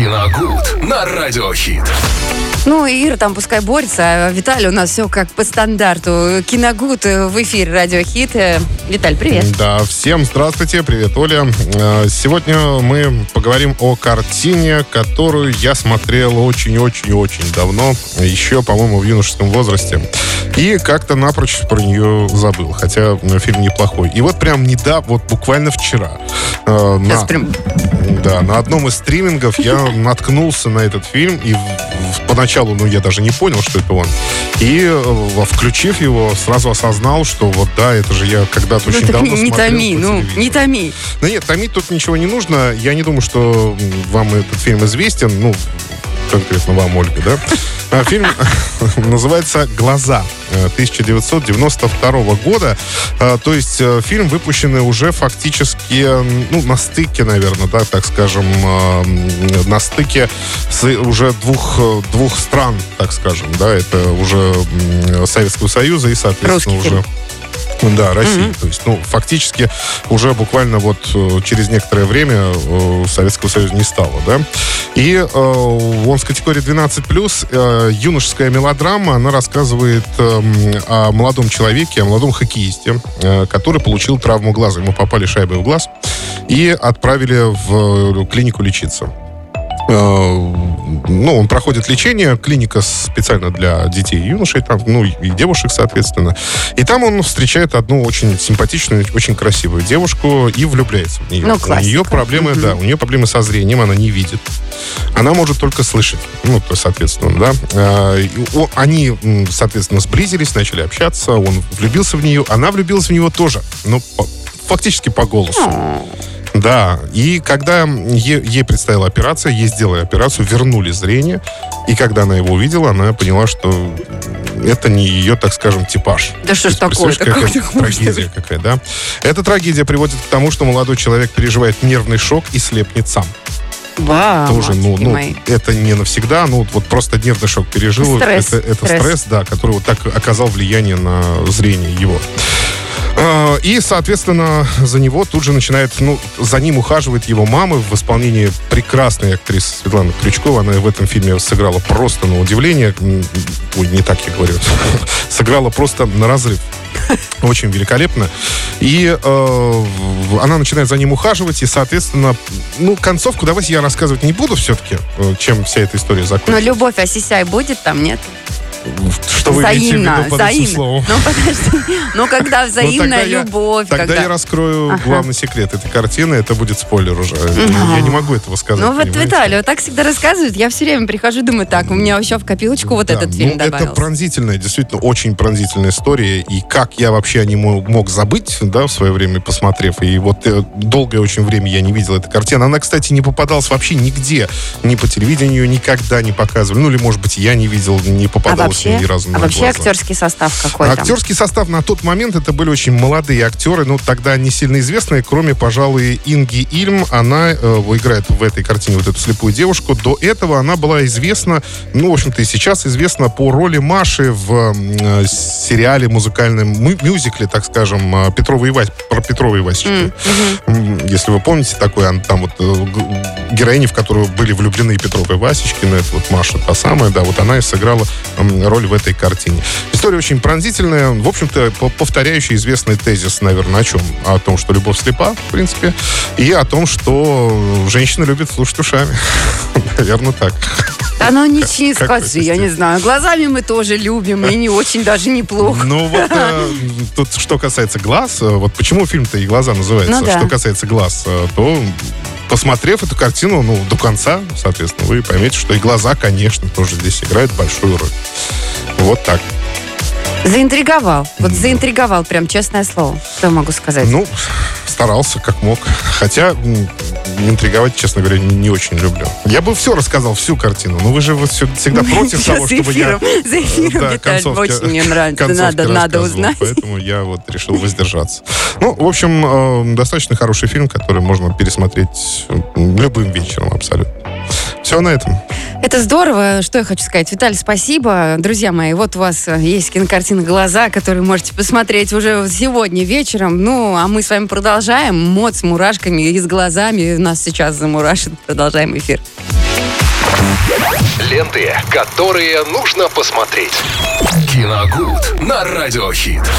Киногуд на Радиохит. Ну, Ира там пускай борется, а Виталий у нас все как по стандарту. Киногуд в эфире Радиохит. Виталь, привет. Да, всем здравствуйте, привет, Оля. Э, Сегодня мы поговорим о картине, которую я смотрел очень-очень-очень давно, еще, по-моему, в юношеском возрасте. И как-то напрочь про нее забыл, хотя э, фильм неплохой. И вот прям недавно, вот буквально вчера, э, Сейчас на, прям да, на одном из стримингов я наткнулся на этот фильм, и поначалу, ну, я даже не понял, что это он. И, э, включив его, сразу осознал, что вот, да, это же я когда-то Ну, очень так давно не, не смотрел томи, ну, не томи. Да нет, томить тут ничего не нужно. Я не думаю, что вам этот фильм известен. Ну, конкретно вам, Ольга, да? А, Фильм называется «Глаза» э, 1992 года. А, То есть э, фильм выпущенный уже фактически ну, на стыке, наверное, да, так скажем, м, на стыке уже двух, э, двух стран, так скажем, да, это уже Советского Союза и, соответственно, Русский уже... Да, России. То есть, ну, фактически уже буквально вот э, через некоторое время э, Советского Союза не стало, да. И э, он с категории 12+, э, юношеская мелодрама, она рассказывает эм, о молодом человеке, о молодом хоккеисте, э, который получил травму глаза. Ему попали шайбы в глаз и отправили в э, клинику лечиться. Э, Ну, он проходит лечение, клиника специально для детей и юношей, там, ну, и девушек, соответственно. И там он встречает одну очень симпатичную, очень красивую девушку и влюбляется в нее. Ну, у классика. нее проблемы, да, у нее проблемы со зрением, она не видит. Она может только слышать. Ну, то, соответственно, да. Э, Они, соответственно, сблизились, начали общаться, он влюбился в нее, она влюбилась в него тоже, но по- фактически по голосу. Да, и когда е- ей предстояла операция, ей сделали операцию, вернули зрение, и когда она его увидела, она поняла, что это не ее, так скажем, типаж. Да что ж То есть, такое-то? представляешь, Как какая трагедия какая, да? Эта трагедия приводит к тому, что молодой человек переживает нервный шок и слепнет сам. Вау, Тоже, ну, ну, мои. это не навсегда, ну, вот просто нервный шок пережил. Стресс, Это, это стресс. стресс. да, который вот так оказал влияние на зрение его. А, И, соответственно, за него тут же начинает, ну, за ним ухаживает его мама в исполнении прекрасной актрисы Светланы Крючкова. Она в этом фильме сыграла просто на удивление. Ой, не так я говорю. Сыграла просто на разрыв. Очень великолепно. И э, она начинает за ним ухаживать, и, соответственно, ну, концовку давайте я рассказывать не буду все-таки, э, чем вся эта история Но закончится. любовь осисяй будет там, нет? Что вы имеете в виду взаимно, под этим взаимно. словом? Ну, подожди. Ну, когда Ну, взаимная я- любовь. Тогда когда... я раскрою Ага. главный секрет этой картины. Это будет спойлер уже. Я не могу этого сказать. Ну вот? Виталий вот так всегда рассказывает. Я все время прихожу, думаю, так, у меня еще в копилочку вот Да, этот ну, фильм это добавился. пронзительная, действительно очень пронзительная история. И как я вообще о нем мог забыть, да, в свое время посмотрев. И вот э, долгое очень время я не видел эту картину. Она, кстати, не попадалась вообще нигде. Ни по телевидению никогда не показывали. Ну или, может быть, я не видел, не попадалась вообще, ни разу а на вообще глаза. актерский состав какой там? Актерский состав на тот момент это были очень молодые актеры, ну тогда не сильно известные, кроме, пожалуй, Инги Ильм. Она э, играет в этой картине вот эту слепую девушку. До этого она была известна, ну, в общем-то, и сейчас известна по роли Маши в э, сериале музыкальном му- мюзикле, так скажем, э, Петрова и Вась, про Петрова и Васечку. Мгм. М, Если вы помните, такой там вот э, героини, в которую были влюблены и Петров и Васечкина, это вот Маша та самая, да, вот она и сыграла м, роль в этой картине. История очень пронзительная, в общем-то, по- повторяющий известный тезис, наверное, о чем? О том, что любовь слепа, в принципе, и о том, что женщины любят слушать ушами. Наверное, так. Ничего не скажи, я не знаю. Глазами мы тоже любим, и не очень даже неплохо. Ну вот, э, тут что касается глаз, э, вот почему фильм-то и глаза называется, Ну что касается глаз, э, то посмотрев эту картину, ну, до конца, соответственно, вы поймете, что и глаза, конечно, тоже здесь играют большую роль. Вот так. Заинтриговал. Вот заинтриговал, прям честное слово. Что я могу сказать? Ну, старался как мог. Хотя интриговать, честно говоря, не, не очень люблю. Я бы все рассказал, всю картину, но вы же вот всегда против того, чтобы я... эфиром, за эфиром, концовки- очень мне нравится. Надо, надо узнать. Поэтому я вот решил воздержаться. Ну, в общем, э, достаточно хороший фильм, который можно пересмотреть м, любым вечером абсолютно. Все на этом. Это здорово. Что я хочу сказать? Виталий, спасибо. Друзья мои, вот у вас есть кинокартина «Глаза», которую можете посмотреть уже сегодня вечером. Ну, а мы с вами продолжаем. Мод с мурашками и с глазами нас сейчас замурашит. Продолжаем эфир. Ленты, которые нужно посмотреть. Киногуд на радиохит.